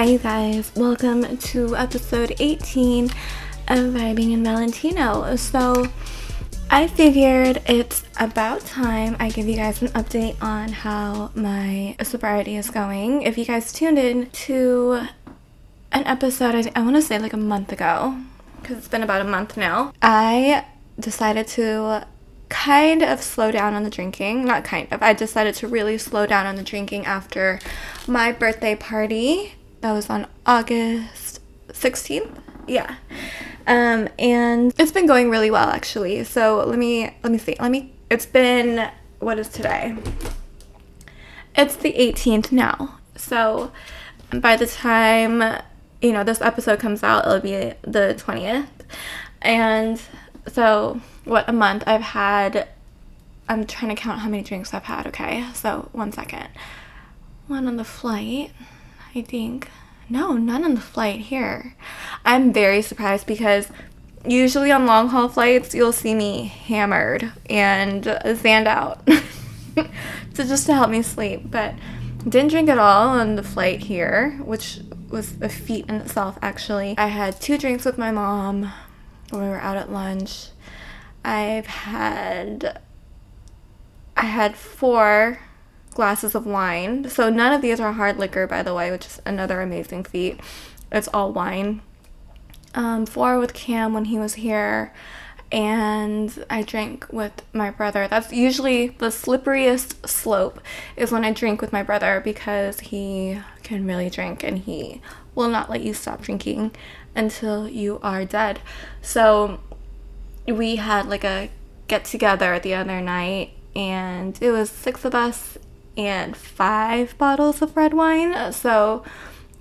Hi, you guys. Welcome to episode 18 of Vibing in Valentino. So, I figured it's about time I give you guys an update on how my sobriety is going. If you guys tuned in to an episode, I, I want to say like a month ago, because it's been about a month now, I decided to kind of slow down on the drinking. Not kind of, I decided to really slow down on the drinking after my birthday party. That was on August 16th. Yeah. Um, and it's been going really well actually. So let me let me see. Let me it's been what is today? It's the 18th now. So by the time you know this episode comes out, it'll be the 20th. And so what a month I've had I'm trying to count how many drinks I've had, okay? So one second. One on the flight, I think. No, none on the flight here. I'm very surprised because usually on long haul flights, you'll see me hammered and zanned out. so just to help me sleep. But didn't drink at all on the flight here, which was a feat in itself, actually. I had two drinks with my mom when we were out at lunch. I've had. I had four glasses of wine. So none of these are hard liquor, by the way, which is another amazing feat. It's all wine. Um, four with Cam when he was here, and I drank with my brother. That's usually the slipperiest slope is when I drink with my brother because he can really drink and he will not let you stop drinking until you are dead. So we had like a get together the other night and it was six of us and five bottles of red wine. So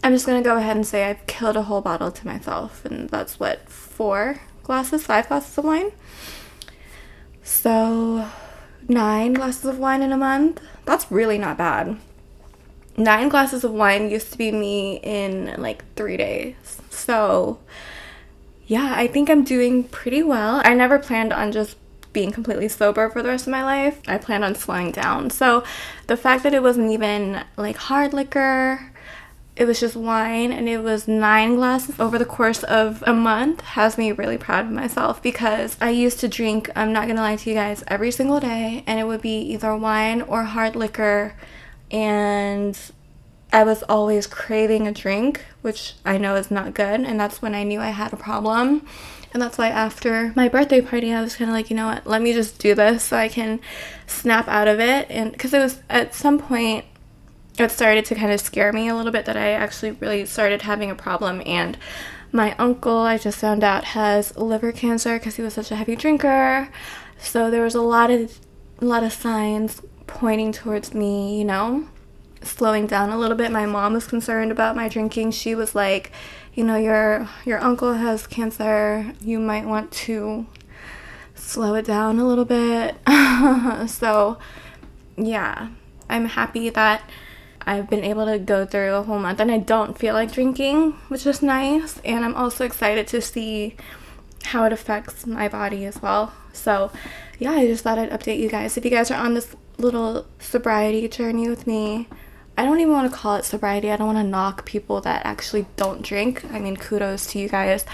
I'm just gonna go ahead and say I've killed a whole bottle to myself, and that's what four glasses, five glasses of wine. So nine glasses of wine in a month. That's really not bad. Nine glasses of wine used to be me in like three days. So yeah, I think I'm doing pretty well. I never planned on just being completely sober for the rest of my life. I plan on slowing down. So the fact that it wasn't even like hard liquor, it was just wine and it was nine glasses over the course of a month has me really proud of myself because I used to drink, I'm not gonna lie to you guys, every single day and it would be either wine or hard liquor and I was always craving a drink, which I know is not good, and that's when I knew I had a problem. And that's why after my birthday party, I was kind of like, you know what, let me just do this so I can snap out of it. And because it was at some point, it started to kind of scare me a little bit that I actually really started having a problem. And my uncle, I just found out, has liver cancer because he was such a heavy drinker. So there was a lot of a lot of signs pointing towards me, you know, slowing down a little bit. My mom was concerned about my drinking. She was like, you know, your your uncle has cancer. You might want to slow it down a little bit. so, yeah, I'm happy that I've been able to go through a whole month and I don't feel like drinking, which is nice. And I'm also excited to see how it affects my body as well. So, yeah, I just thought I'd update you guys. If you guys are on this little sobriety journey with me, I don't even want to call it sobriety. I don't want to knock people that actually don't drink. I mean, kudos to you guys.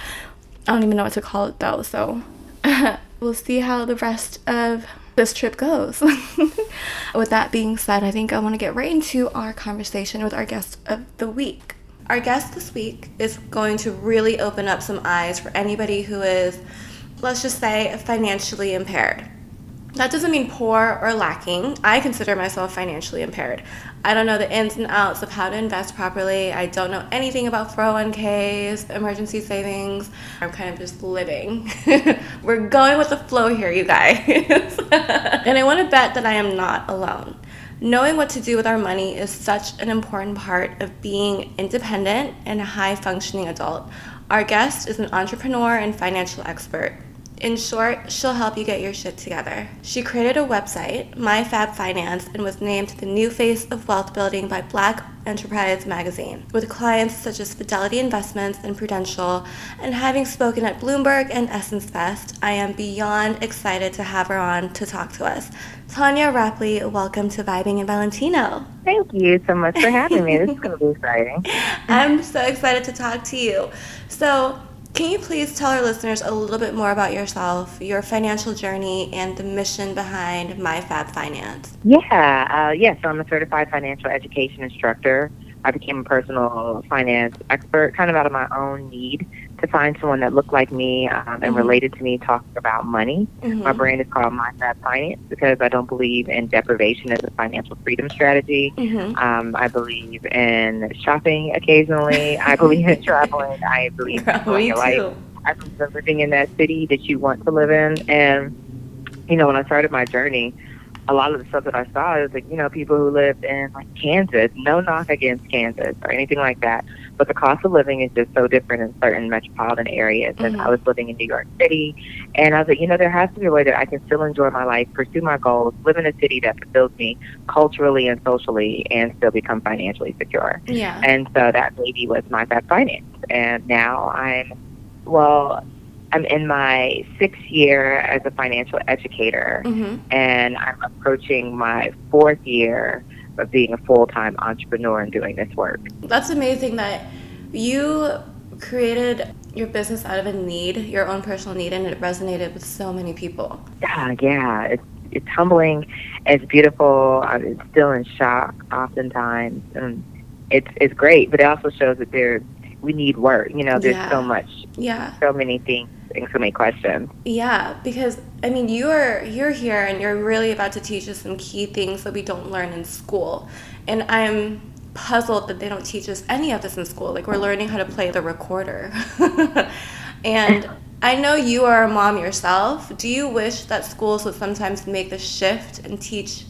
I don't even know what to call it though. So we'll see how the rest of this trip goes. with that being said, I think I want to get right into our conversation with our guest of the week. Our guest this week is going to really open up some eyes for anybody who is, let's just say, financially impaired. That doesn't mean poor or lacking. I consider myself financially impaired. I don't know the ins and outs of how to invest properly. I don't know anything about 401ks, emergency savings. I'm kind of just living. We're going with the flow here, you guys. and I want to bet that I am not alone. Knowing what to do with our money is such an important part of being independent and a high functioning adult. Our guest is an entrepreneur and financial expert. In short, she'll help you get your shit together. She created a website, MyFab Finance, and was named the new face of wealth building by Black Enterprise magazine, with clients such as Fidelity Investments and Prudential. And having spoken at Bloomberg and Essence Fest, I am beyond excited to have her on to talk to us. Tonya Rapley, welcome to Vibing in Valentino. Thank you so much for having me. This is going to be exciting. I'm so excited to talk to you. So, can you please tell our listeners a little bit more about yourself, your financial journey, and the mission behind MyFab Finance? Yeah, uh, so I'm a certified financial education instructor. I became a personal finance expert kind of out of my own need to find someone that looked like me um, and mm-hmm. related to me talking about money. Mm-hmm. My brand is called MyFab Finance because I don't believe in deprivation as a financial freedom strategy. Mm-hmm. Um, I believe in shopping occasionally. I believe in traveling. I believe in enjoying your life. I believe in living in that city that you want to live in. And, you know, when I started my journey, a lot of the stuff that I saw is like, you know, people who lived in like Kansas, no knock against Kansas or anything like that. But the cost of living is just so different in certain metropolitan areas. Mm-hmm. And I was living in New York City and I was like, you know, there has to be a way that I can still enjoy my life, pursue my goals, live in a city that fulfills me culturally and socially and still become financially secure. Yeah. And so that maybe was my MyFab Finance. And now I'm well, I'm in my sixth year as a financial educator, mm-hmm. and I'm approaching my fourth year of being a full time entrepreneur and doing this work. That's amazing that you created your business out of a need, your own personal need, and it resonated with so many people. Yeah, yeah. It's, it's humbling. It's beautiful. I'm still in shock oftentimes. And it's, it's great, but it also shows that there we need work. You know, there's yeah. so much, yeah, so many things so many questions. Yeah, because I mean, you're you're here and you're really about to teach us some key things that we don't learn in school, and I'm puzzled that they don't teach us any of this in school. Like we're learning how to play the recorder, and. I know you are a mom yourself. Do you wish that schools would sometimes make the shift and teach,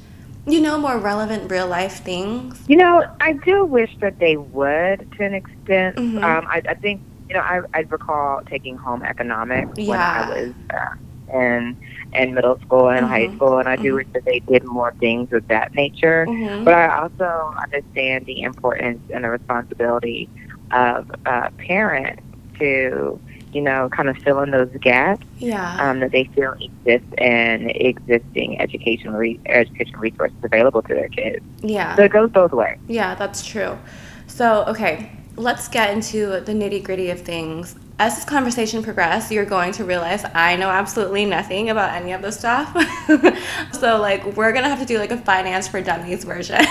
you know, more relevant real life things? You know, I do wish that they would to an extent. Mm-hmm. Um, I, I think you know, I, I recall taking home economics yeah. when I was uh, in in middle school and mm-hmm. high school, and I do mm-hmm. wish that they did more things of that nature. Mm-hmm. But I also understand the importance and the responsibility of a parent to, you know, kind of fill in those gaps yeah. um, that they feel exist in existing education re- education resources available to their kids. Yeah. So it goes both ways. Yeah, that's true. So okay, let's get into the nitty gritty of things. As this conversation progresses, you're going to realize I know absolutely nothing about any of this stuff. so, like, we're gonna have to do like a finance for dummies version.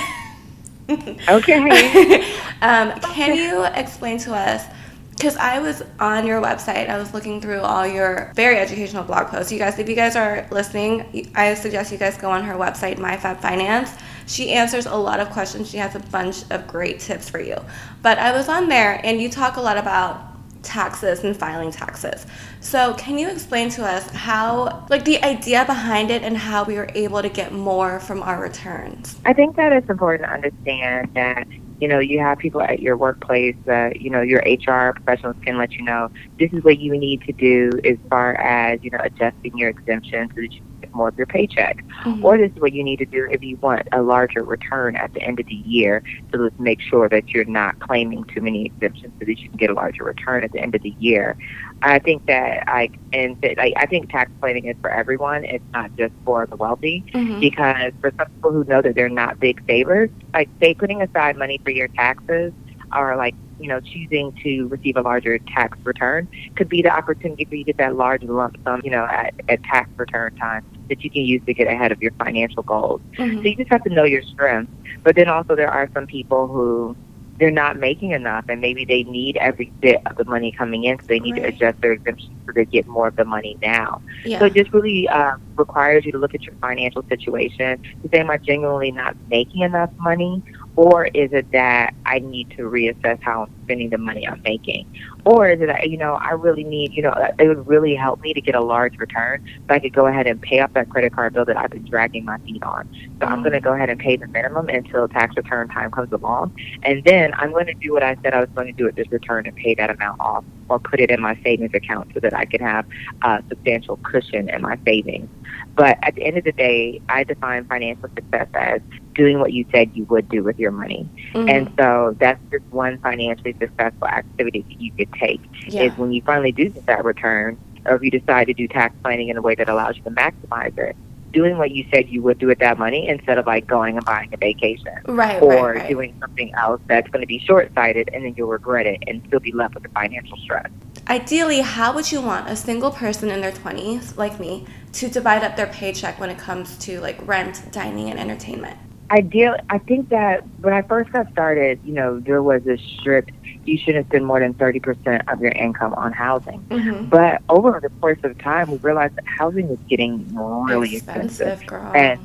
okay. um, can you explain to us? Because I was on your website, I was looking through all your very educational blog posts. You guys, if you guys are listening, I suggest you guys go on her website, MyFab Finance she answers a lot of questions. She has a bunch of great tips for you. But I was on there and you talk a lot about taxes and filing taxes. So, can you explain to us how, like, the idea behind it and how we were able to get more from our returns? I think that it's important to understand that you know, you have people at your workplace that, you know, your HR professionals can let you know this is what you need to do as far as, you know, adjusting your exemption so that you get more of your paycheck. Mm-hmm. Or this is what you need to do if you want a larger return at the end of the year. So let's make sure that you're not claiming too many exemptions so that you can get a larger return at the end of the year. I think that I and like I think tax planning is for everyone. It's not just for the wealthy mm-hmm. because for some people who know that they're not big savers, like say putting aside money for your taxes or like you know choosing to receive a larger tax return could be the opportunity for you to get that large lump sum you know at, at tax return time that you can use to get ahead of your financial goals. Mm-hmm. So you just have to know your strengths. But then also there are some people who they're not making enough and maybe they need every bit of the money coming in so they need right. to adjust their exemption so they get more of the money now yeah. so it just really uh, requires you to look at your financial situation to say am i genuinely not making enough money Or is it that I need to reassess how I'm spending the money I'm making? Or is it that, you know, I really need, you know, it would really help me to get a large return so I could go ahead and pay off that credit card bill that I've been dragging my feet on. So I'm going to go ahead and pay the minimum until tax return time comes along. And then I'm going to do what I said I was going to do at this return and pay that amount off or put it in my savings account so that I can have a substantial cushion in my savings. But at the end of the day, I define financial success as doing what you said you would do with your money. Mm-hmm. And so that's just one financially successful activity that you could take yeah. is when you finally do get that return or if you decide to do tax planning in a way that allows you to maximize it, doing what you said you would do with that money instead of like going and buying a vacation. Right. Or right, right. doing something else that's going to be short sighted and then you'll regret it and still be left with the financial stress. Ideally, how would you want a single person in their 20s, like me, to divide up their paycheck when it comes to like rent, dining, and entertainment? Ideal, I think that when I first got started, you know, there was a strict you shouldn't spend more than 30% of your income on housing. Mm-hmm. But over the course of time, we realized that housing is getting really expensive. expensive. And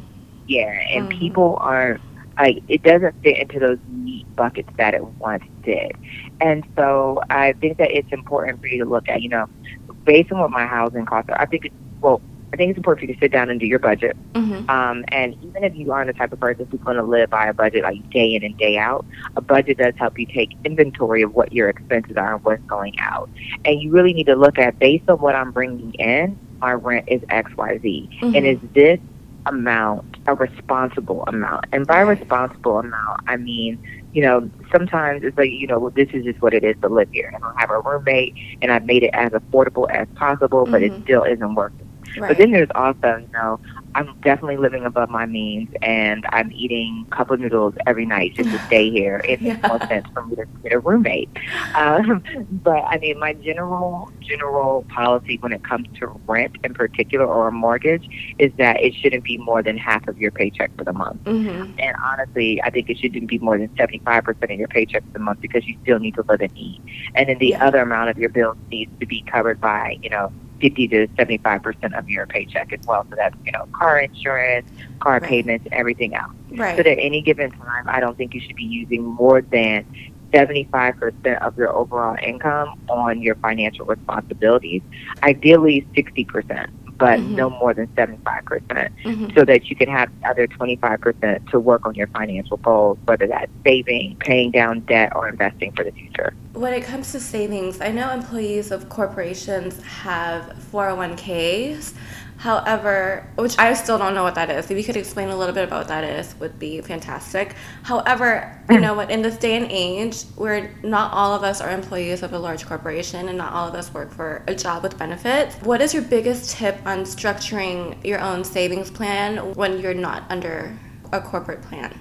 yeah, and mm-hmm. people are like, it doesn't fit into those neat buckets that it once did. And so I think that it's important for you to look at, you know, based on what my housing costs are, I think, it's, well, I think it's important for you to sit down and do your budget. Mm-hmm. Um, and even if you aren't the type of person who's going to live by a budget like day in and day out, a budget does help you take inventory of what your expenses are and what's going out. And you really need to look at based on what I'm bringing in, my rent is X, Y, Z, mm-hmm. and is this amount a responsible amount? And by responsible amount, I mean you know, sometimes it's like, you know, well, this is just what it is to live here. And I have a roommate and I've made it as affordable as possible, but mm-hmm. it still isn't working. Right. But then there's also, you know, I'm definitely living above my means, and I'm eating cup of noodles every night just to stay here. It yeah. makes more sense for me to get a roommate. Um, but I mean, my general general policy when it comes to rent in particular or a mortgage is that it shouldn't be more than half of your paycheck for the month. Mm-hmm. And honestly, I think it shouldn't be more than 75% of your paycheck for the month because you still need to live and eat. And then the yeah. other amount of your bills needs to be covered by, you know, 50 to 75 percent of your paycheck as well. So that's you know car insurance, car right. payments, everything else. Right. So at any given time, I don't think you should be using more than 75 percent of your overall income on your financial responsibilities. Ideally, 60 percent but mm-hmm. no more than 75%, percent mm-hmm. so that you can have the other 25% to work on your financial goals, whether that's saving, paying down debt, or investing for the future. When it comes to savings, I know employees of corporations have 401ks. However, which I still don't know what that is. If you could explain a little bit about what that is, would be fantastic. However, you know what? In this day and age, where not all of us are employees of a large corporation and not all of us work for a job with benefits, what is your biggest tip on structuring your own savings plan when you're not under a corporate plan?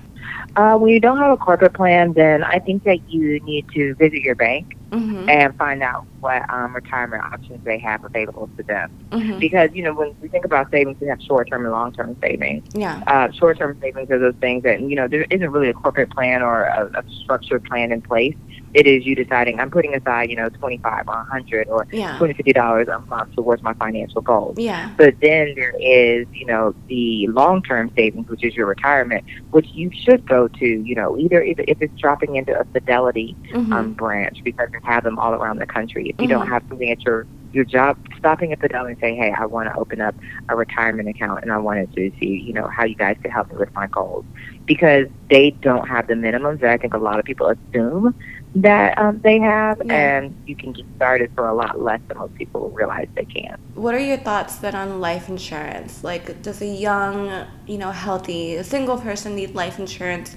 Uh, when you don't have a corporate plan, then I think that you need to visit your bank mm-hmm. and find out what um, retirement options they have available to them. Mm-hmm. Because you know, when we think about savings, we have short-term and long-term savings. Yeah. Uh, short-term savings are those things that you know there isn't really a corporate plan or a, a structured plan in place it is you deciding I'm putting aside, you know, twenty five or a hundred or yeah. twenty fifty dollars a month towards my financial goals. Yeah. But then there is, you know, the long term savings, which is your retirement, which you should go to, you know, either if, if it's dropping into a Fidelity mm-hmm. um, branch because they have them all around the country. If you mm-hmm. don't have something at your your job, stopping at Fidelity and saying, "Hey, I want to open up a retirement account, and I wanted to see, you know, how you guys could help me with my goals," because they don't have the minimums that I think a lot of people assume that um, they have, yeah. and you can get started for a lot less than most people realize they can. What are your thoughts then on life insurance? Like, does a young, you know, healthy single person need life insurance?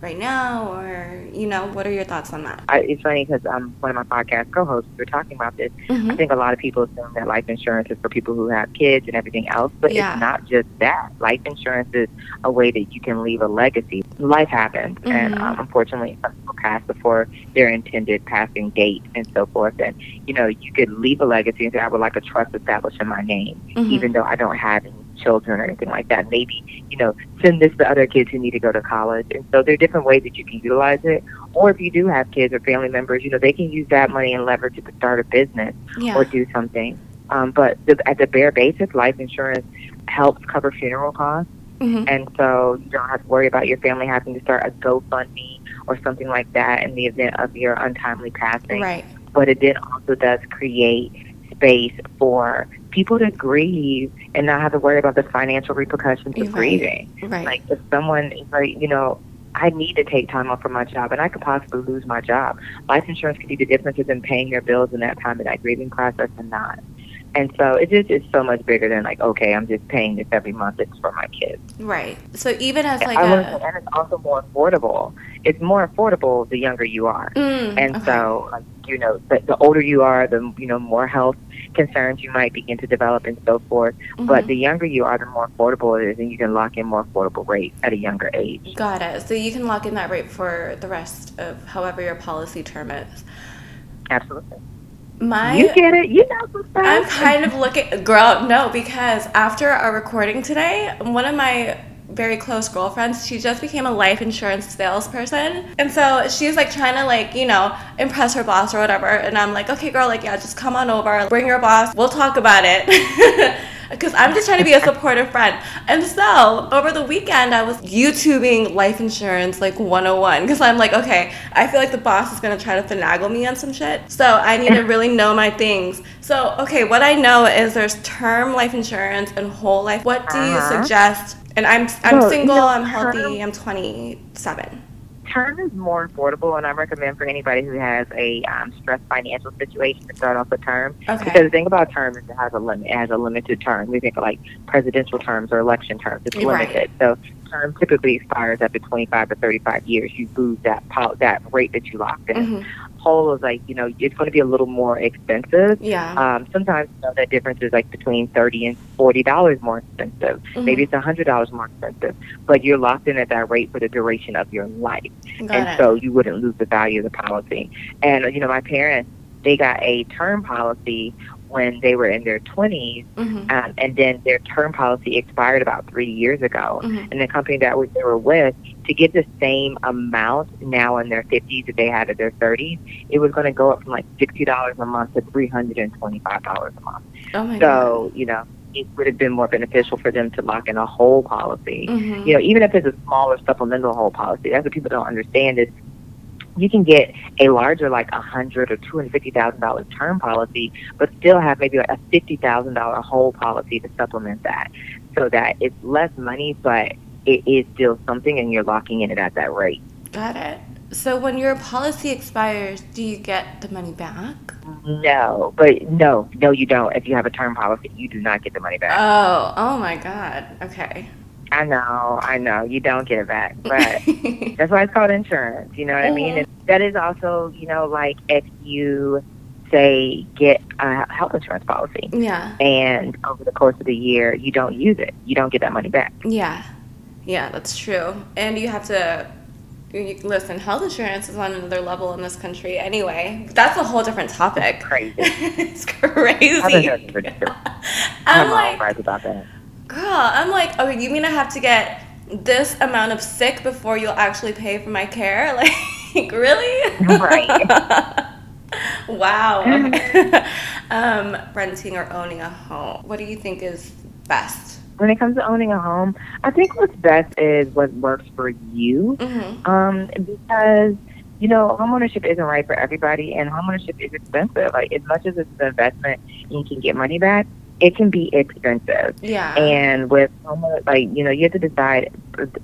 Right now or you know what are your thoughts on that I, it's funny because um, one of my podcast co-hosts we were talking about this mm-hmm. i think a lot of people assume that life insurance is for people who have kids and everything else but yeah. it's not just that life insurance is a way that you can leave a legacy life happens mm-hmm. and um, unfortunately some people pass before their intended passing date and so forth and you know you could leave a legacy and say i would like a trust established in my name mm-hmm. even though i don't have any children or anything like that. Maybe, you know, send this to other kids who need to go to college. And so there are different ways that you can utilize it. Or if you do have kids or family members, you know, they can use that money and leverage it to start a business yeah. or do something. Um, but the, at the bare basis, life insurance helps cover funeral costs Mhm. And so you don't have to worry about your family having to start a GoFundMe or something like that in the event of your untimely passing. Right. But it then also does create space for people to grieve and not have to worry about the financial repercussions of Right. grieving. Right. Like if someone is like, you know, I need to take time off from my job and I could possibly lose my job. Life insurance could be the difference in paying your bills in that time of that grieving process and not. And so it just is so much bigger than like, okay, I'm just paying this every month. It's for my kids. right. So even as like I a say, and it's also more affordable. It's more affordable the younger you are. Mm, And okay. so, like, you know, the, the older you are, the you know more health concerns you might begin to develop and so forth. But Mhm. the younger you are, the more affordable it is, and you can lock in more affordable rates at a younger age. Got it. So you can lock in that rate for the rest of however your policy term is. Absolutely. My you get it. You know some. I'm kind of looking, girl. No, because after our recording today, one of my very close girlfriends, she just became a life insurance salesperson, and so she's like trying to like you know impress her boss or whatever. And I'm like, okay, girl, like yeah, just come on over, bring your boss, we'll talk about it. Because I'm just trying to be a supportive friend. And so, over the weekend, I was YouTubing life insurance like 101. Because I'm like, okay, I feel like the boss is going to try to finagle me on some shit. So, I need to really know my things. So, okay, what I know is there's term life insurance and whole life. What do you Uh-huh. suggest? And I'm, I'm Well, you single, know, I'm healthy, I'm 27. term is more affordable, and I recommend for anybody who has a um, stressed financial situation to start off with term. Okay. Because the thing about term is it has a limit. It has a limited term. We think of like presidential terms or election terms. It's Right. limited. So term typically expires after 25 to 35 years. You lose that that rate that you locked in. hmm Whole is like you know it's going to be a little more expensive. Yeah. Um, sometimes you know, that difference is like between thirty and forty dollars more expensive. Mhm. Maybe it's a hundred dollars more expensive, but you're locked in at that rate for the duration of your life Got and it. so you wouldn't lose the value of the policy. And you know, my parents they got a term policy when they were in their 20s, Mhm. um, and then their term policy expired about three years ago. Mhm. And the company that we, they were with, to get the same amount now in their 50s that they had in their 30s, it was going to go up from like $60 a month to $325 a month. Oh my god. So, you know, it would have been more beneficial for them to lock in a whole policy Mhm. you know, even if it's a smaller supplemental whole policy, that's what people don't understand is you can get a larger, like a hundred or two hundred fifty thousand dollar term policy, but still have maybe like a fifty thousand dollar whole policy to supplement that, so that it's less money, but it is still something, and you're locking in it at that rate. Got it. So when your policy expires, do you get the money back? No, but no, no, you don't. If you have a term policy, you do not get the money back. Oh, oh my god. Okay. I know, I know, you don't get it back, but That's why it's called insurance. You know what I mean? And that is also, you know, like if you say get a health insurance policy yeah. and over the course of the year you don't use it, you don't get that money back. Yeah. Yeah, that's true. And you have to you, listen, health insurance is on another level in this country anyway. That's a whole different topic. Crazy. it's crazy. is ridiculous. I'm I'm like, all right about that. Girl, I'm like, okay, you mean I have to get this amount of sick before you'll actually pay for my care? Like, really? Right. wow. um, renting or owning a home. What do you think is best? When it comes to owning a home, I think what's best is what works for you. Mm-hmm. Um, because you know, homeownership isn't right for everybody, and homeownership is expensive. Like as much as it's an investment, you can get money back. It can be expensive. Yeah. And with homeowner, like you know, you have to decide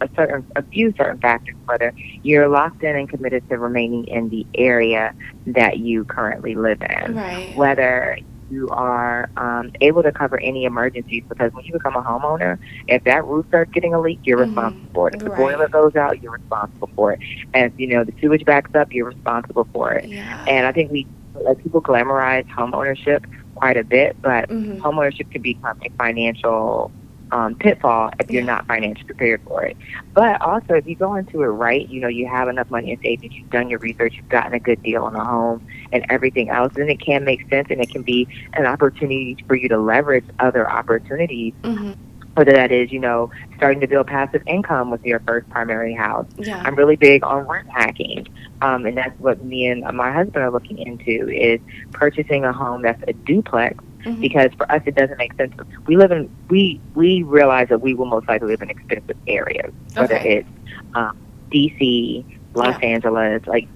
a certain, a few certain factors whether you're locked in and committed to remaining in the area that you currently live in, right. whether you are um, able to cover any emergencies. Because when you become a homeowner, if that roof starts getting a leak, you're Mhm. responsible for it. If the Right. boiler goes out, you're responsible for it. And if you know the sewage backs up, you're responsible for it. Yeah. And I think we, like people, glamorize homeownership quite a bit, but Mhm. homeownership can become a financial um, pitfall if you're Yeah. not financially prepared for it. But also, if you go into it right, you know, you have enough money in savings, you've done your research, you've gotten a good deal on a home and everything else, then it can make sense and it can be an opportunity for you to leverage other opportunities, Mhm. Whether that is, you know, starting to build passive income with your first primary house. Yeah. I'm really big on rent hacking, um, and that's what me and my husband are looking into is purchasing a home that's a duplex mm-hmm. because for us it doesn't make sense. We live in we we realize that we will most likely live in expensive areas, whether okay. it's um, D.C., Los yeah. Angeles, like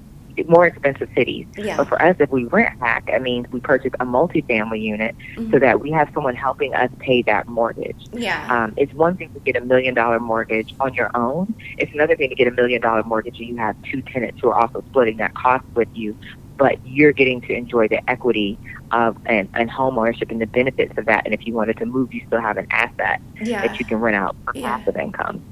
more expensive cities. Yeah. But for us, if we rent hack, I mean, we purchase a multifamily unit mm-hmm. so that we have someone helping us pay that mortgage. Yeah. Um, it's one thing to get a million dollar mortgage on your own. It's another thing to get a million dollar mortgage and you have two tenants who are also splitting that cost with you. But you're getting to enjoy the equity of and, and home ownership and the benefits of that. And if you wanted to move, you still have an asset yeah. that you can rent out for yeah. passive income.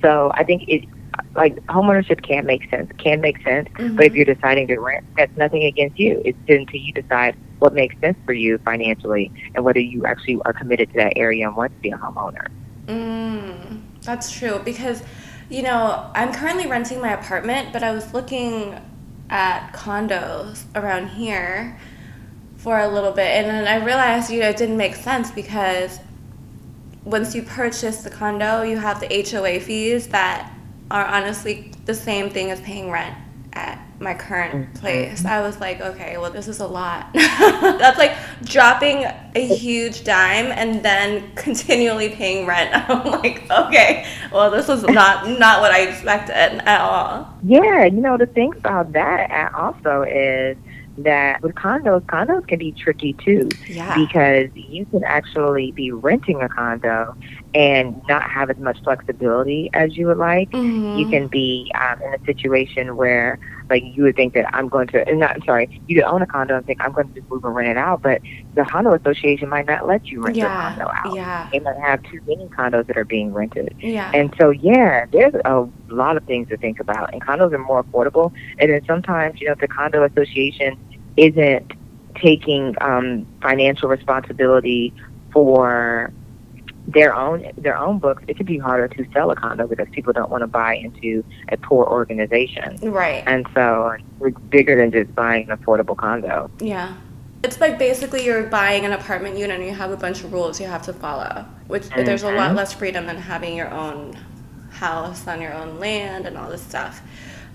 So I think it like homeownership can make sense, can make sense. Mm-hmm. But if you're deciding to rent, that's nothing against you. It's until you decide what makes sense for you financially and whether you actually are committed to that area and want to be a homeowner. Mm, that's true because, you know, I'm currently renting my apartment, but I was looking at condos around here for a little bit, and then I realized, you know, it didn't make sense because once you purchase the condo, you have the HOA fees that are honestly the same thing as paying rent at my current mm-hmm. place. I was like, okay, well, this is a lot. That's like dropping a huge dime and then continually paying rent. I'm like, okay, well, this is not not what I expected at all. Yeah, you know, the thing about that also is that with condos, condos can be tricky too. Yeah. Because you can actually be renting a condo and not have as much flexibility as you would like. Mm-hmm. You can be um, in a situation where, like, you would think that I'm going to, and not, I'm sorry, you could own a condo and think I'm going to just move and rent it out, but the condo association might not let you rent yeah. your condo out. Yeah. They might have too many condos that are being rented. Yeah. And so, yeah, there's a lot of things to think about, and condos are more affordable. And then sometimes, you know, the condo association isn't taking um, financial responsibility for their own their own books, it can be harder to sell a condo because people don't want to buy into a poor organization. Right. And so it's bigger than just buying an affordable condo. Yeah. It's like basically you're buying an apartment unit and you have a bunch of rules you have to follow, which mm-hmm. there's a lot less freedom than having your own house on your own land and all this stuff.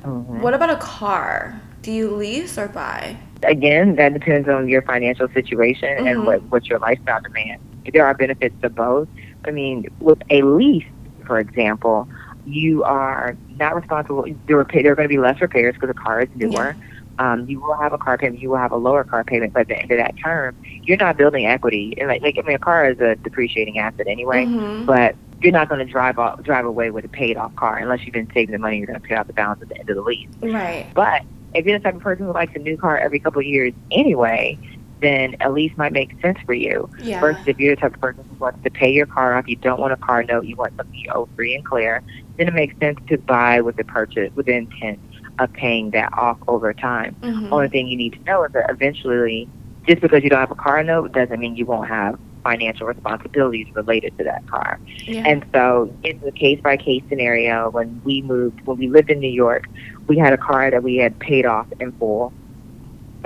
Mm-hmm. What about a car? Do you lease or buy? Again, that depends on your financial situation mm-hmm. and what, what your lifestyle demands there are benefits to both. I mean, with a lease, for example, you are not responsible. There are, there are going to be less repairs because the car is newer. Yeah. Um, you will have a car payment. You will have a lower car payment, but at the end of that term, you're not building equity. And like, like I mean, a car is a depreciating asset anyway, mm-hmm. but you're not going to drive off, drive away with a paid off car unless you've been saving the money. You're going to pay out the balance at the end of the lease. Right. But if you're the type of person who likes a new car every couple of years anyway, then a lease might make sense for you. Yeah. Versus if you're the type of person who wants to pay your car off, you don't want a car note, you want something owe free and clear, then it makes sense to buy with the purchase with the intent of paying that off over time. Mm-hmm. Only thing you need to know is that eventually, just because you don't have a car note doesn't mean you won't have financial responsibilities related to that car. Yeah. And so it's a case by case scenario. When we moved, when we lived in New York, we had a car that we had paid off in full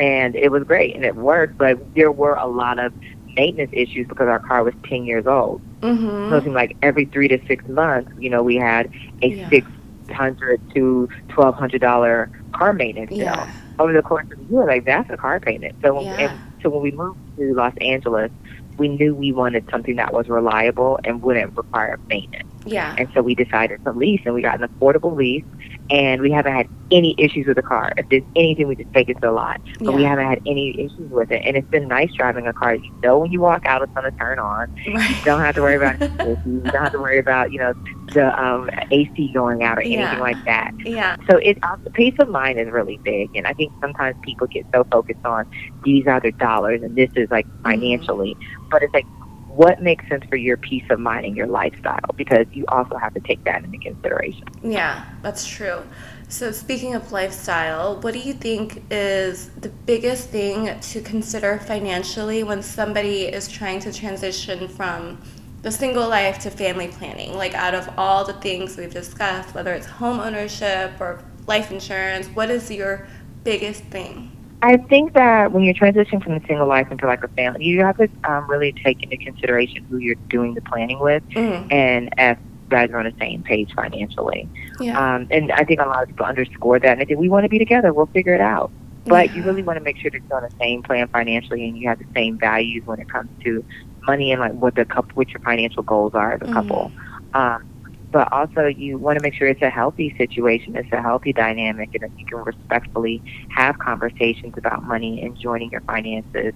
and it was great and it worked. But there were a lot of maintenance issues because our car was ten years old. Mm-hmm. So it seemed like every three to six months, you know, we had a yeah. six hundred to twelve hundred dollar car maintenance yeah. bill over the course of the year. Like that's a car payment. So yeah. and so when we moved to Los Angeles, we knew we wanted something that was reliable and wouldn't require maintenance. Yeah. And so we decided to lease, and we got an affordable lease and we haven't had any issues with the car. If there's anything, we just take it to the lot. But yeah. we haven't had any issues with it, and it's been nice driving a car. You know when you walk out, it's going to turn on. Right. You don't have to worry about you don't have to worry about you know the um, AC going out or anything yeah. like that. Yeah. So it uh, the peace of mind is really big, and I think sometimes people get so focused on these are the dollars and this is like mm-hmm. financially, mm-hmm. but it's like what makes sense for your peace of mind and your lifestyle because you also have to take that into consideration. Yeah, that's true. So, speaking of lifestyle, what do you think is the biggest thing to consider financially when somebody is trying to transition from the single life to family planning? Like, out of all the things we've discussed, whether it's home ownership or life insurance, what is your biggest thing? I think that when you're transitioning from the single life into like a family, you have to um, really take into consideration who you're doing the planning with, mm-hmm. and if guys are on the same page financially. Yeah. Um, and I think a lot of people underscore that, and they think we want to be together. We'll figure it out. But Yeah. you really want to make sure that you're on the same plan financially and you have the same values when it comes to money and like what the couple, what your financial goals are as a Mhm. couple. Um, but also you want to make sure it's a healthy situation, it's a healthy dynamic, and that you can respectfully have conversations about money and joining your finances.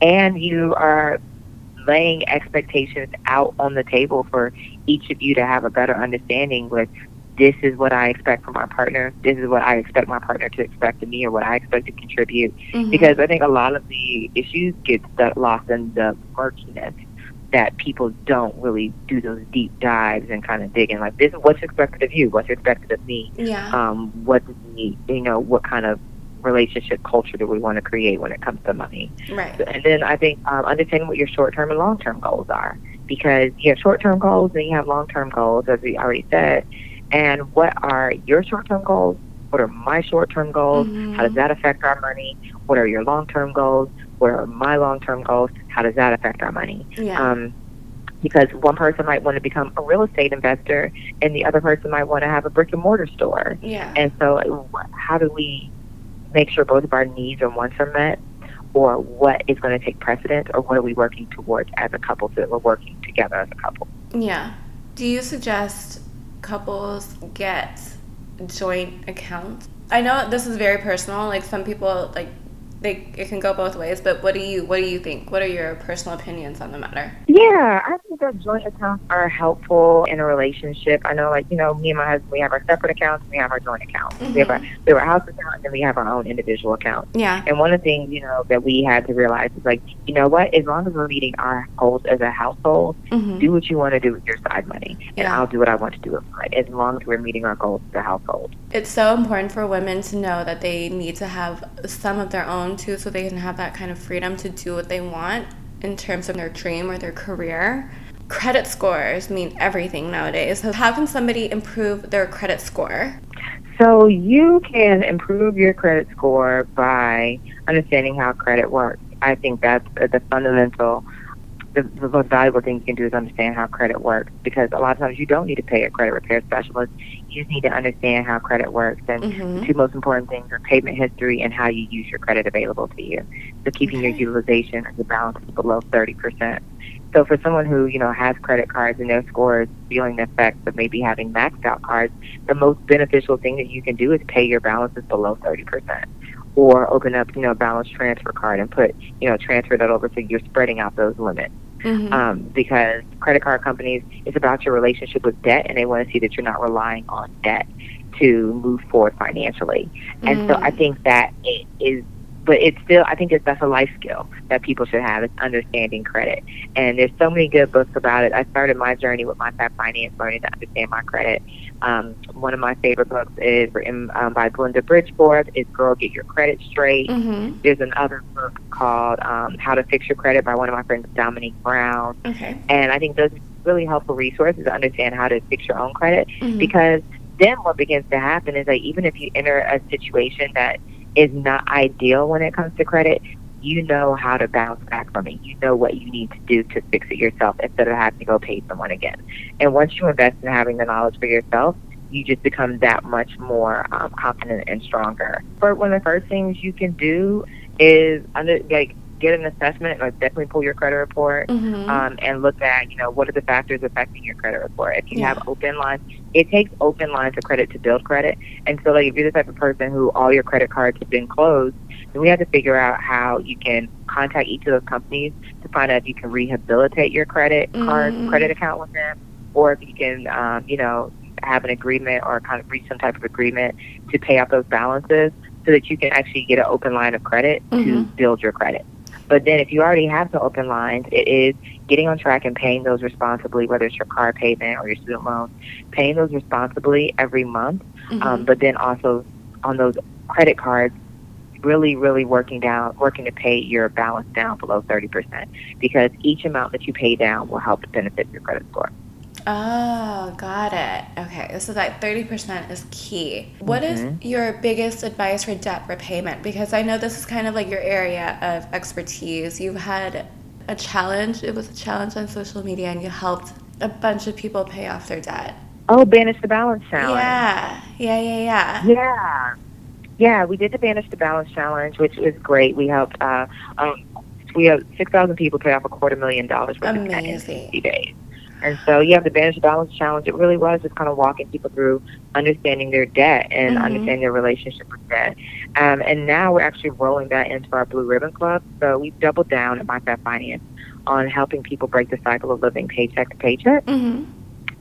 And you are laying expectations out on the table for each of you to have a better understanding with this is what I expect from my partner, this is what I expect my partner to expect of me or what I expect to contribute Mhm. because I think a lot of the issues get lost in the murkiness that people don't really do those deep dives and kind of dig in. Like, this is what's expected of you, what's expected of me. yeah. Um, what do we, you know, what kind of relationship culture do we want to create when it comes to money? right. And then I think um, understanding what your short term and long term goals are, because you have short term goals and you have long term goals, as we already said. And what are your short term goals? What are my short term goals? How does Mhm. that affect our money? What are your long term goals? What are my long term goals? How does that affect our money? Yeah. Um, because one person might want to become a real estate investor, and the other person might want to have a brick and mortar store. yeah. And so, how do we make sure both of our needs and wants are met? Or what is going to take precedence? Or what are we working towards as a couple so that we're working together as a couple? Yeah. Do you suggest couples get joint accounts? I know this is very personal. Like some people like they it can go both ways, but what do you what do you think? What are your personal opinions on the matter? Yeah, I think that joint accounts are helpful in a relationship. I know, like, you know, me and my husband, we have our separate accounts, we have our joint accounts. We have our, we have our house account, and then we have our own individual account. Yeah. And one of the things, you know, that we had to realize is like, you know what, as long as we're meeting our goals as a household, hmm do what you want to do with your side money. And Yeah. I'll do what I want to do with mine, as long as we're meeting our goals as a household. It's so important for women to know that they need to have some of their own too, so they can have that kind of freedom to do what they want in terms of their dream or their career. Credit scores mean everything nowadays. So, how can somebody improve their credit score? So you can improve your credit score by understanding how credit works. I think that's the fundamental, the, the most valuable thing you can do is understand how credit works because a lot of times you don't need to pay a credit repair specialist. You just need to understand how credit works. And Mhm. the two most important things are payment history and how you use your credit available to you. So keeping your utilization or your balance below 30%. So for someone who, you know, has credit cards and their score is feeling the effects of maybe having maxed out cards, the most beneficial thing that you can do is pay your balances below 30%. Or open up, you know, a balance transfer card and put, you know, transfer that over so you're spreading out those limits. Mhm. Um, because credit card companies, it's about your relationship with debt and they want to see that you're not relying on debt to move forward financially. And so Mm. I think that it is, but it's still, I think that that's a life skill that people should have is understanding credit. And there's so many good books about it. I started my journey with my Fab Finance, learning to understand my credit. Um, one of my favorite books is written um, by Glinda Bridgforth. Is Girl Get Your Credit Straight. Mhm. There's another book called um, How to Fix Your Credit by one of my friends, Dominique Brown. Okay. And I think those are really helpful resources to understand how to fix your own credit Mhm. because then what begins to happen is like even if you enter a situation that is not ideal when it comes to credit, you know how to bounce back from it. You know what you need to do to fix it yourself instead of having to go pay someone again. And once you invest in having the knowledge for yourself, you just become that much more um, confident and stronger. But one of the first things you can do is under like get an assessment, like definitely pull your credit report Mhm. um, and look at, you know, what are the factors affecting your credit report. If you Yeah. have open lines, it takes open lines of credit to build credit. And so, like, if you're the type of person who all your credit cards have been closed, then we have to figure out how you can contact each of those companies to find out if you can rehabilitate your credit card, Mhm. credit account with them, or if you can, um, you know, have an agreement or kind of reach some type of agreement to pay off those balances so that you can actually get an open line of credit to Mhm. build your credit. But then if you already have the open lines, it is getting on track and paying those responsibly, whether it's your car payment or your student loan, paying those responsibly every month. Mhm. Um, but then also on those credit cards, really, really working down, working to pay your balance down below 30% because each amount that you pay down will help benefit your credit score. Oh, got it. Okay, so that 30% is key. What is Mhm. your biggest advice for debt repayment? Because I know this is kind of like your area of expertise. You've had a challenge, it was a challenge on social media, and you helped a bunch of people pay off their debt. Oh, banish the balance challenge. Yeah, yeah, yeah, yeah. Yeah. Yeah, we did the Banish the Balance Challenge, which was great. We helped, uh, um, we have 6,000 people pay off a quarter million dollars worth of debt in Amazing. 60 days. And so, yeah, the Banish Balance Challenge, it really was just kind of walking people through understanding their debt and Mhm. understanding their relationship with debt. Um, and now we're actually rolling that into our Blue Ribbon Club. So we've doubled down at MyFab Finance on helping people break the cycle of living paycheck to paycheck. Mm-hmm.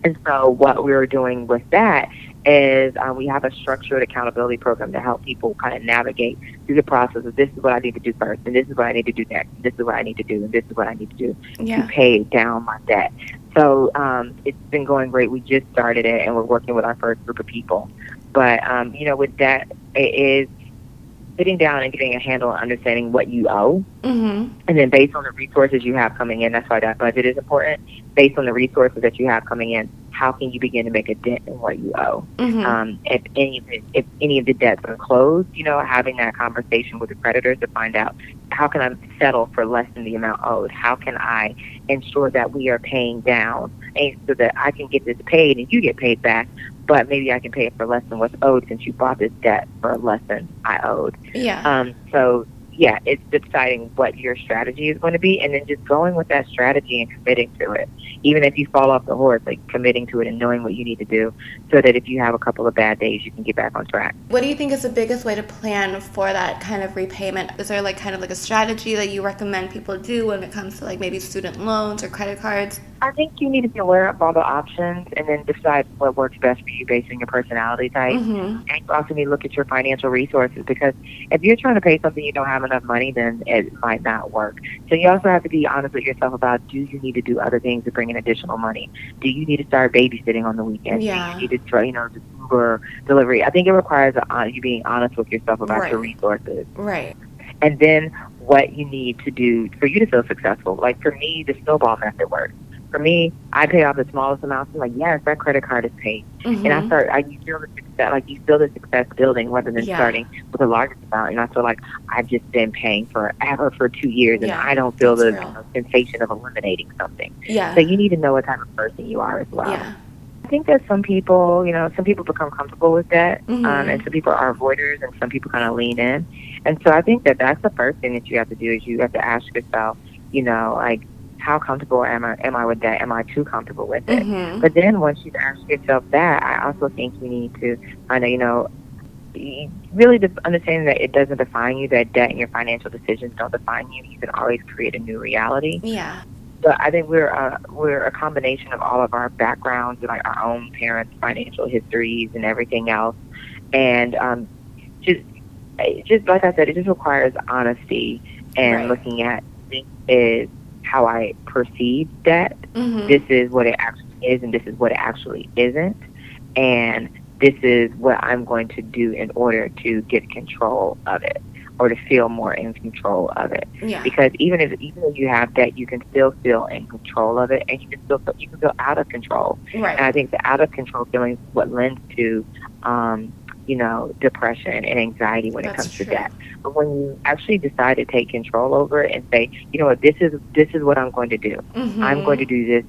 And so what we were doing with that is um, we have a structured accountability program to help people kind of navigate through the process of this is what I need to do first, and this is what I need to do next, and this is what I need to do, and this is what I need to do Yeah. to pay down my debt. So um, it's been going great. We just started it, and we're working with our first group of people. But um, you know, with debt, it is sitting down and getting a handle on understanding what you owe Mm-hmm. and then based on the resources you have coming in, that's why that budget is important. Based on the resources that you have coming in, how can you begin to make a dent in what you owe? Mm-hmm. Um, if any of the, if any of the debts are closed, you know, having that conversation with the creditors to find out how can I settle for less than the amount owed? How can I ensure that we are paying down and so that I can get this paid and you get paid back, but maybe I can pay it for less than what's owed since you bought this debt for less than I owed. yeah. Um, so yeah, it's deciding what your strategy is going to be, and then just going with that strategy and committing to it. Even if you fall off the horse, like committing to it and knowing what you need to do, so that if you have a couple of bad days, you can get back on track. What do you think is the biggest way to plan for that kind of repayment? Is there like kind of like a strategy that you recommend people do when it comes to like maybe student loans or credit cards? I think you need to be aware of all the options, and then decide what works best for you based on your personality type. Mm-hmm. And you also need to look at your financial resources because if you're trying to pay something you don't have enough money, then it might not work. So you also have to be honest with yourself about do you need to do other things to bring in additional money? Do you need to start babysitting on the weekends? Yeah. Do you need to try, you know, just Uber delivery? I think it requires uh, you being honest with yourself about Right. your resources Right. and then what you need to do for you to feel successful. Like for me, the snowball method works. For me, I pay off the smallest amounts. I'm like, yes, that credit card is paid Mm-hmm. and I start. I feel the success, like you build a success building, rather than Yeah. starting with a large amount. And I feel like I've just been paying forever for two years, and Yeah, I don't feel the real. you know, sensation of eliminating something. yeah. So you need to know what type of person you are as well. yeah. I think that some people, you know, some people become comfortable with that, Mhm. um, and some people are avoiders, and some people kind of lean in. And so I think that that's the first thing that you have to do is you have to ask yourself, you know, like, how comfortable am I? Am I with that? Am I too comfortable with it? Mm-hmm. But then once you've asked yourself that, I also think you need to kind of, you know, really just understanding that it doesn't define you, that debt and your financial decisions don't define you. You can always create a new reality. Yeah. But I think we're uh, we're a combination of all of our backgrounds, and like our own parents' financial histories and everything else, and um, just just like I said, it just requires honesty and Right. looking at is how I perceive debt Mm-hmm. this is what it actually is and this is what it actually isn't and this is what I'm going to do in order to get control of it or to feel more in control of it yeah. because even if even if you have that you can still feel in control of it and you can still feel, you can feel out of control and Right. I think the out of control feeling is what lends to um you know depression and anxiety when it comes true. to debt but when you actually decide to take control over it and say you know what this is this is what I'm going to do Mm-hmm. I'm going to do this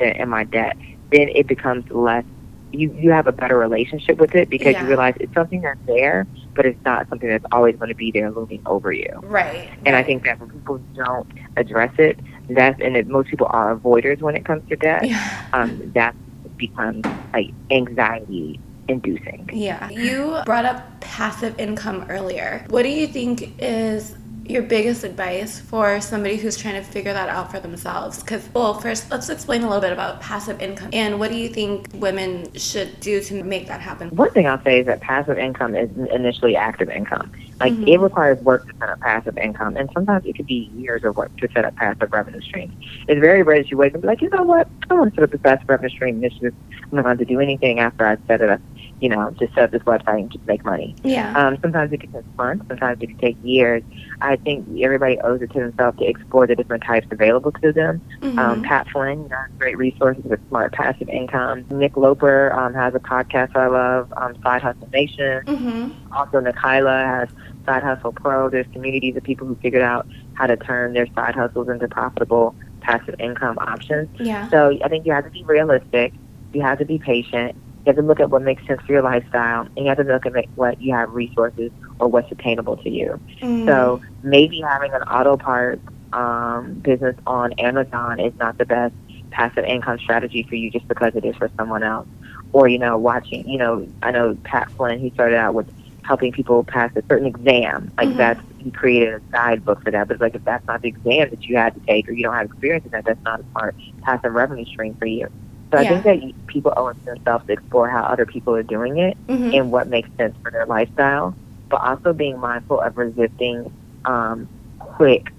in my debt, then it becomes less. You you have a better relationship with it because Yeah. you realize it's something that's there, but it's not something that's always going to be there looming over you. Right. And I think that when people don't address it, that's and if most people are avoiders when it comes to debt. Yeah. Um, that becomes like anxiety inducing. Yeah. You brought up passive income earlier. What do you think is your biggest advice for somebody who's trying to figure that out for themselves? Because, well, first, let's explain a little bit about passive income. And what do you think women should do to make that happen? One thing I'll say is that passive income is initially active income. Like Mhm. it requires work to set up passive income, and sometimes it could be years of work to set up passive revenue streams. It's very rare that you wake up and be like, you know what, I want to set up this passive revenue stream. This is I'm not going to do anything after I set it up. You know, just set up this website and just make money. Yeah. Um, sometimes it can take months. Sometimes it can take years. I think everybody owes it to themselves to explore the different types available to them. Mhm. Um, Pat Flynn, you know, great resources with smart passive income. Nick Loper um, has a podcast I love, um, Side Hustle Nation. Mhm. Also, Nicaila has Side Hustle Pro. There's communities of people who figured out how to turn their side hustles into profitable passive income options. Yeah. So I think you have to be realistic. You have to be patient. You have to look at what makes sense for your lifestyle, and you have to look at what you have resources or what's attainable to you. Mm. So maybe having an auto parts um, business on Amazon is not the best passive income strategy for you just because it is for someone else. Or, you know, watching, you know, I know Pat Flynn, he started out with helping people pass a certain exam. Like Mhm. that's, he created a guidebook for that. But it's like, if that's not the exam that you had to take or you don't have experience in that, that's not a smart passive revenue stream for you. So I think that people owe it to themselves to explore how other people are doing it Mhm. and what makes sense for their lifestyle, but also being mindful of resisting um, quick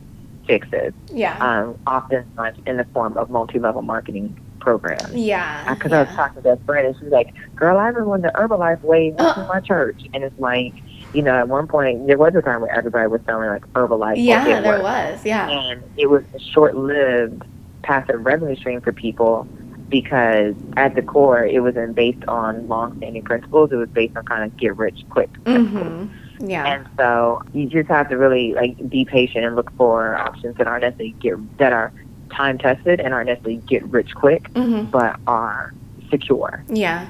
fixes, yeah. um, oftentimes in the form of multi-level marketing programs. yeah. Because I was talking to a friend, and she's like, "Girl, I remember when the Herbalife Uh. through my church," and it's like, you know, at one point there was a time where everybody was selling like Herbalife. Yeah, there was. Yeah. and it was a short-lived passive revenue stream for people because at the core it wasn't based on long-standing principles it was based on kind of get rich quick. Mhm. Yeah. and so you just have to really like be patient and look for options that aren't necessarily get that are time tested and aren't necessarily get rich quick Mhm. but are secure Yeah.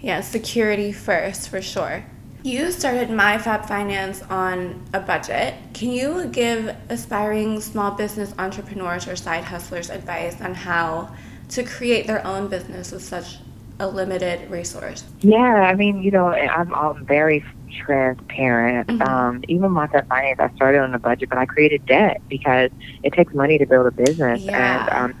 Yeah, security first for sure. You started MyFab Finance on a budget. Can you give aspiring small business entrepreneurs or side hustlers advice on how to create their own business with such a limited resource? Yeah, I mean, you know, I'm, I'm very transparent. Mhm. Um, even my finance, I started on a budget, but I created debt because it takes money to build a business. Yeah. And um,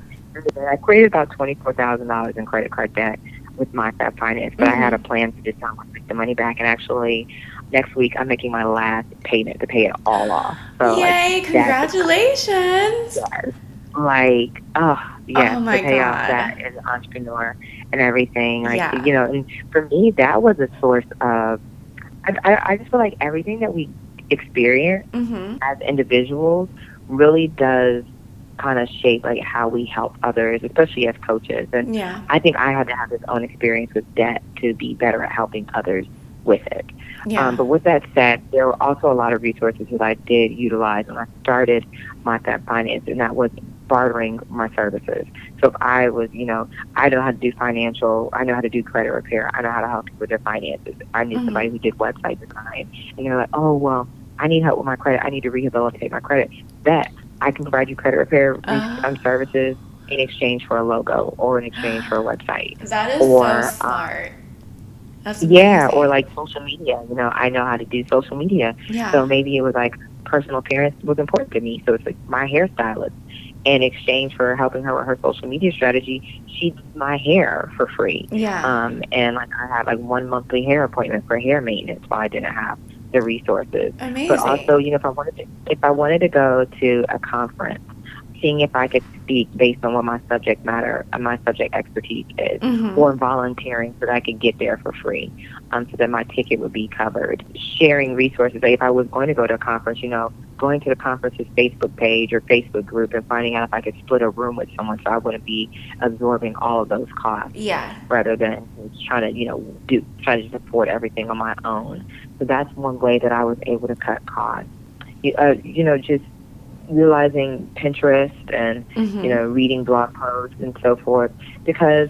I created about twenty four thousand dollars in credit card debt with MyFab Finance, but I had a Mm-hmm. plan to just um, make the money back. And actually, next week I'm making my last payment to pay it all off. So Yay, like, congratulations! yes. Like, oh, yes, Oh, my to pay off God. that as an entrepreneur and everything. Like, Yeah. you know, and for me, that was a source of, I, I, I just feel like everything that we experience Mm-hmm. as individuals really does kind of shape like how we help others, especially as coaches. And Yeah. I think I had to have this own experience with debt to be better at helping others with it. Yeah. Um, but with that said, there were also a lot of resources that I did utilize when I started MyFab Finance, and that was bartering my services. So if I was, you know, I know how to do financial, I know how to do credit repair, I know how to help people with their finances. I knew Mhm. somebody who did website design, and you're like, oh well, I need help with my credit. I need to rehabilitate my credit. That I can provide you credit repair um, services in exchange for a logo or in exchange for a website. that is or, so uh, smart. That's Yeah, amazing. or like social media. You know, I know how to do social media. yeah. So maybe it was like personal appearance was important to me. So it's like my hairstylist. In exchange for helping her with her social media strategy, she did my hair for free. yeah. Um, and like I had like one monthly hair appointment for hair maintenance while I didn't have the resources. Amazing. But also, you know, if I wanted to, if I wanted to go to a conference, seeing if I could speak based on what my subject matter, uh, my subject expertise is, Mhm. or volunteering so that I could get there for free, um, so that my ticket would be covered. Sharing resources. Like if I was going to go to a conference, you know, going to the conference's Facebook page or Facebook group and finding out if I could split a room with someone so I wouldn't be absorbing all of those costs yeah. rather than trying to, you know, do try to afford everything on my own. So that's one way that I was able to cut costs. You, uh, you know, just utilizing Pinterest and Mhm. you know reading blog posts and so forth because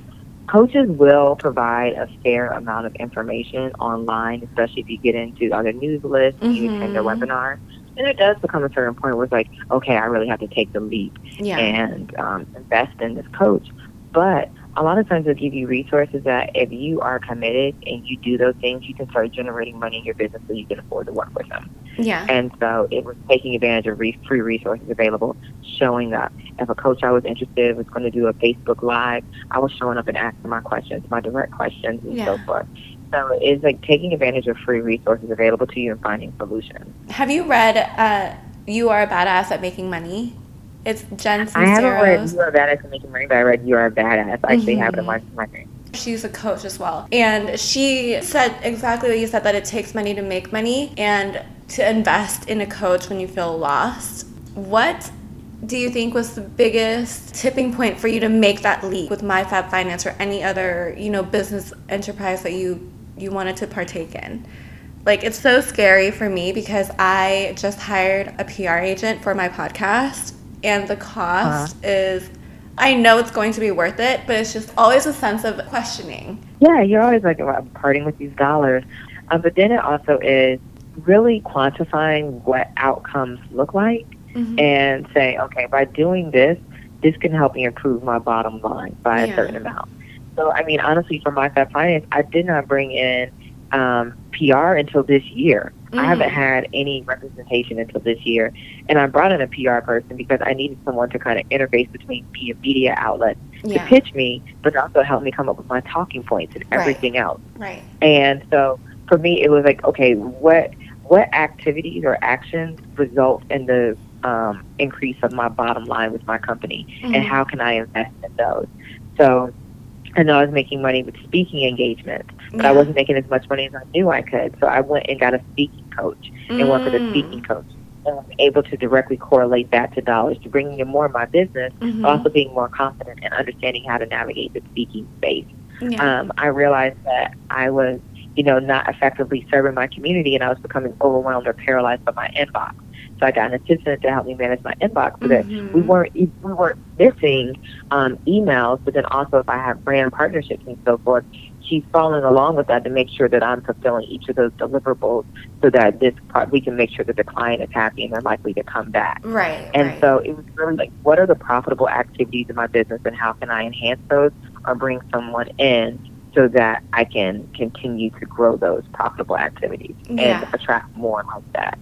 coaches will provide a fair amount of information online, especially if you get into other news lists and you attend their Mhm. webinars. And it does become a certain point where it's like, okay, I really have to take the leap Yeah. and um, invest in this coach. But a lot of times they'll give you resources that if you are committed and you do those things, you can start generating money in your business so you can afford to work with them. yeah. And so it was taking advantage of re- free resources available, showing up. If a coach I was interested was going to do a Facebook Live, I was showing up and asking my questions, my direct questions, and so forth. So it's like taking advantage of free resources available to you and finding solutions. Have you read uh, You Are a Badass at Making Money? It's Jen I haven't read. You Are a Badass at Making Money, but I read You Are mm-hmm. a Badass. I actually have it in my, thing. She's a coach as well. And she said exactly what you said that it takes money to make money and to invest in a coach when you feel lost. What do you think was the biggest tipping point for you to make that leap with MyFab Finance or any other, you know, business enterprise that you you wanted to partake in? Like it's so scary for me because I just hired a PR agent for my podcast and the cost is I know it's going to be worth it, but it's just always a sense of questioning. Yeah, you're always like I'm parting with these dollars, um, but then it also is really quantifying what outcomes look like mm-hmm. and saying, okay, by doing this, this can help me improve my bottom line by yeah. a certain amount. So, I mean, honestly, for MyFab Finance, I did not bring in um, PR until this year. Mm-hmm. I haven't had any representation until this year. And I brought in a PR person because I needed someone to kind of interface between me and media outlets yeah. to pitch me, but also help me come up with my talking points and everything right. else. Right. And so for me, it was like, okay, what what activities or actions result in the um, increase of my bottom line with my company, mm-hmm. and how can I invest in those? So I know I was making money with speaking engagements, but yeah. I wasn't making as much money as I knew I could. So I went and got a speaking coach and mm. worked with a mm. speaking coach. And I'm able to directly correlate that to dollars to bringing in more of my business, mm-hmm. also being more confident and understanding how to navigate the speaking space. Yeah. Um, I realized that I was, you know, not effectively serving my community and I was becoming overwhelmed or paralyzed by my inbox. So I got an assistant to help me manage my inbox so that mm-hmm. we weren't we weren't missing um, emails, but then also if I have brand partnerships and so forth, she's following along with that to make sure that I'm fulfilling each of those deliverables so that this part we can make sure that the client is happy and they're likely to come back. Right. And right. so it was really like, what are the profitable activities in my business and how can I enhance those or bring someone in so that I can continue to grow those profitable activities yeah. and attract more like that.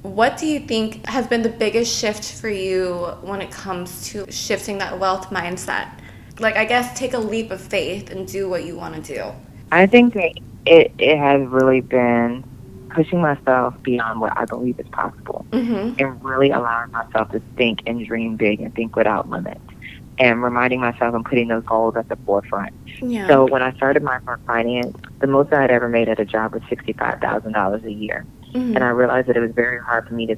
What do you think has been the biggest shift for you when it comes to shifting that wealth mindset? Like, I guess take a leap of faith and do what you want to do. I think that it, it has really been pushing myself beyond what I believe is possible mm-hmm. and really allowing myself to think and dream big and think without limits and reminding myself and putting those goals at the forefront. Yeah. So when I started my finance, the most I had ever made at a job was $65,000 a year. Mm-hmm. And I realized that it was very hard for me to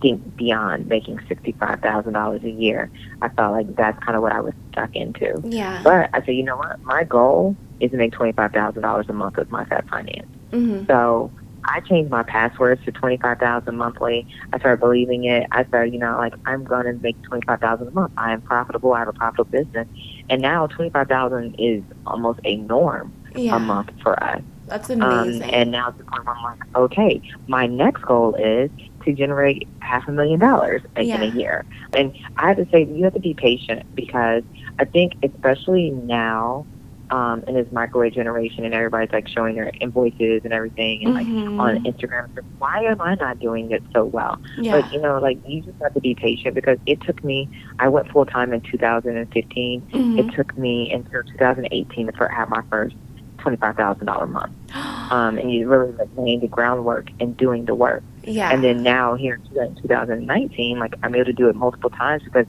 think beyond making $65,000 a year. I felt like that's kind of what I was stuck into. Yeah. But I said, you know what? My goal is to make $25,000 a month with MyFab Finance. Mm-hmm. So I changed my passwords to 25000 monthly. I started believing it. I started, you know, like, I'm going to make 25000 a month. I am profitable. I have a profitable business. And now 25000 is almost a norm yeah. a month for us. That's amazing. Um, and now I'm like, okay, my next goal is to generate half a million dollars in a year. And I have to say, you have to be patient because I think, especially now, um, in this microwave generation, and everybody's like showing their invoices and everything, and mm-hmm. like on Instagram, why am I not doing it so well? Yeah. But you know, like you just have to be patient because it took me. I went full time in 2015. Mm-hmm. It took me until 2018 to have my first twenty-five thousand dollar month. Um, and you really like laying the groundwork and doing the work. Yeah. And then now here in 2019, like I'm able to do it multiple times because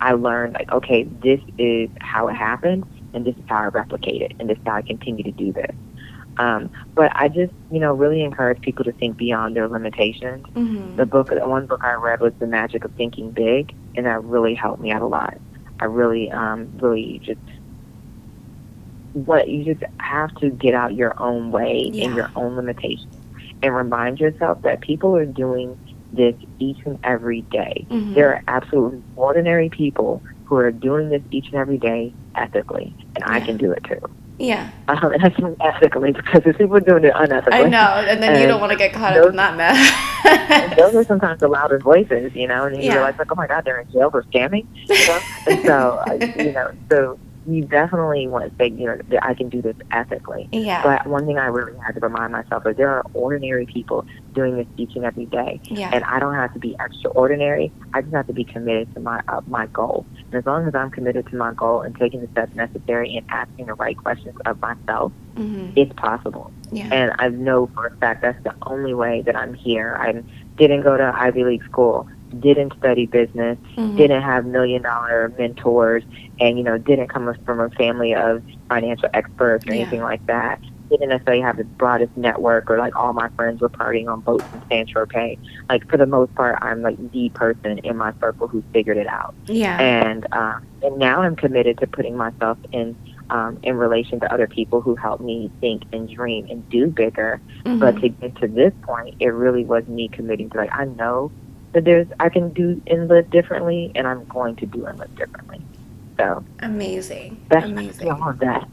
I learned like, okay, this is how it happened, and this is how I replicate it, and this is how I continue to do this. Um, but I just, you know, really encourage people to think beyond their limitations. Mm-hmm. The book, the one book I read was The Magic of Thinking Big, and that really helped me out a lot. I really, um, really just what you just have to get out your own way yeah. and your own limitations and remind yourself that people are doing this each and every day. Mm-hmm. There are absolutely ordinary people who are doing this each and every day ethically, and yeah. I can do it too. Yeah. Um, and I mean ethically because there's people doing it unethically. I know, and then and you don't want to get caught those, up in that mess. those are sometimes the loudest voices, you know, and you yeah. realize like, oh my God, they're in jail for scamming, you know. and so, uh, you know, so you definitely want to say, you know, that I can do this ethically. Yeah. But one thing I really had to remind myself is there are ordinary people doing this each and every day. Yeah. And I don't have to be extraordinary. I just have to be committed to my uh, my goal. And as long as I'm committed to my goal and taking the steps necessary and asking the right questions of myself, mm-hmm. it's possible. Yeah. And I know for a fact that's the only way that I'm here. I didn't go to Ivy League school didn't study business, mm-hmm. didn't have million dollar mentors, and you know didn't come from a family of financial experts or yeah. anything like that. Didn't necessarily have the broadest network, or like all my friends were partying on boats in Saint-Tropez. Like for the most part, I'm like the person in my circle who figured it out. Yeah. And um, and now I'm committed to putting myself in um, in relation to other people who help me think and dream and do bigger. Mm-hmm. But to get to this point, it really was me committing to like I know that there's I can do and live differently, and I'm going to do and live differently. So amazing, that's amazing, all of that.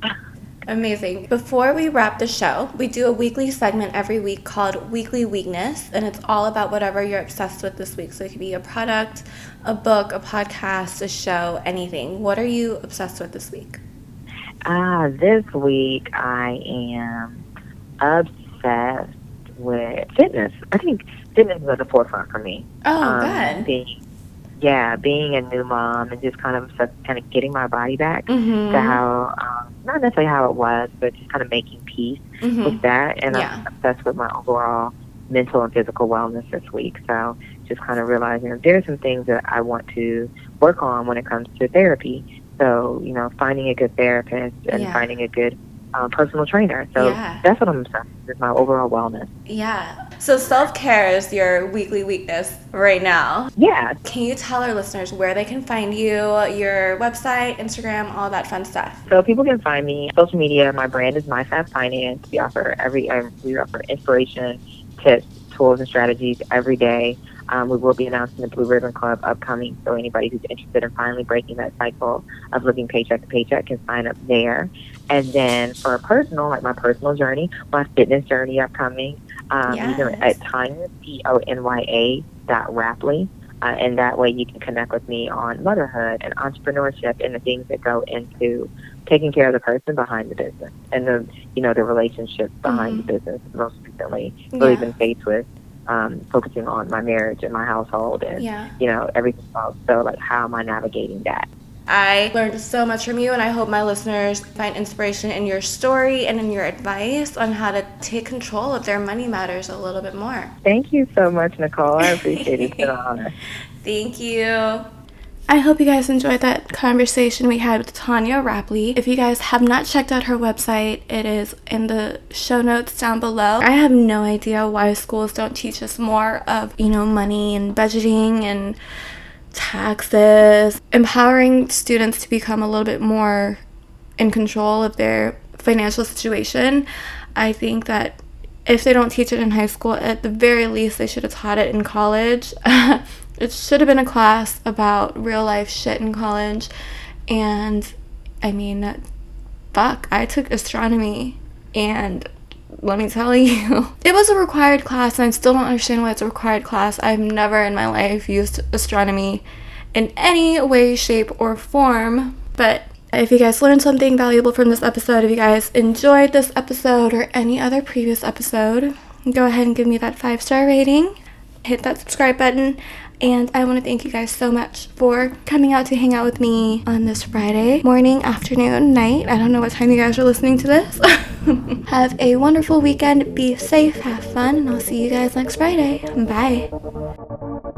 Amazing. Before we wrap the show, we do a weekly segment every week called Weekly Weakness, and it's all about whatever you're obsessed with this week. So it could be a product, a book, a podcast, a show, anything. What are you obsessed with this week? Ah, this week I am obsessed with fitness. I think fitness is at the forefront for me. Oh, um, good. Being, yeah, being a new mom and just kind of kind of getting my body back mm-hmm. to how, um, not necessarily how it was, but just kind of making peace mm-hmm. with that. And yeah. I'm obsessed with my overall mental and physical wellness this week. So just kind of realizing that there are some things that I want to work on when it comes to therapy. So, you know, finding a good therapist and yeah. finding a good um, personal trainer. So yeah. that's what I'm obsessed with, my overall wellness. Yeah. So self care is your weekly weakness right now. Yeah. Can you tell our listeners where they can find you, your website, Instagram, all that fun stuff? So people can find me social media. My brand is MyFab Finance. We offer every um, we offer inspiration, tips, tools, and strategies every day. Um, we will be announcing the Blue Ribbon Club upcoming, so anybody who's interested in finally breaking that cycle of living paycheck to paycheck can sign up there. And then for a personal, like my personal journey, my fitness journey upcoming, um, yes. you can at Tonya, T-O-N-Y-A dot Rapley. Uh, and that way you can connect with me on motherhood and entrepreneurship and the things that go into taking care of the person behind the business and the you know the relationships behind mm-hmm. the business most recently really yeah. been faced with um, focusing on my marriage and my household and yeah. you know everything else. So like, how am I navigating that? I learned so much from you, and I hope my listeners find inspiration in your story and in your advice on how to take control of their money matters a little bit more. Thank you so much, Nicole. I appreciate it. It's been an honor. Thank you. I hope you guys enjoyed that conversation we had with Tonya Rapley. If you guys have not checked out her website, it is in the show notes down below. I have no idea why schools don't teach us more of, you know, money and budgeting and taxes, empowering students to become a little bit more in control of their financial situation. I think that if they don't teach it in high school, at the very least, they should have taught it in college. it should have been a class about real life shit in college. And I mean, fuck, I took astronomy and let me tell you, it was a required class and I still don't understand why it's a required class. I've never in my life used astronomy in any way, shape, or form. But if you guys learned something valuable from this episode, if you guys enjoyed this episode or any other previous episode, go ahead and give me that five star rating. Hit that subscribe button and I want to thank you guys so much for coming out to hang out with me on this Friday morning, afternoon, night. I don't know what time you guys are listening to this. have a wonderful weekend. Be safe, have fun, and I'll see you guys next Friday. Bye.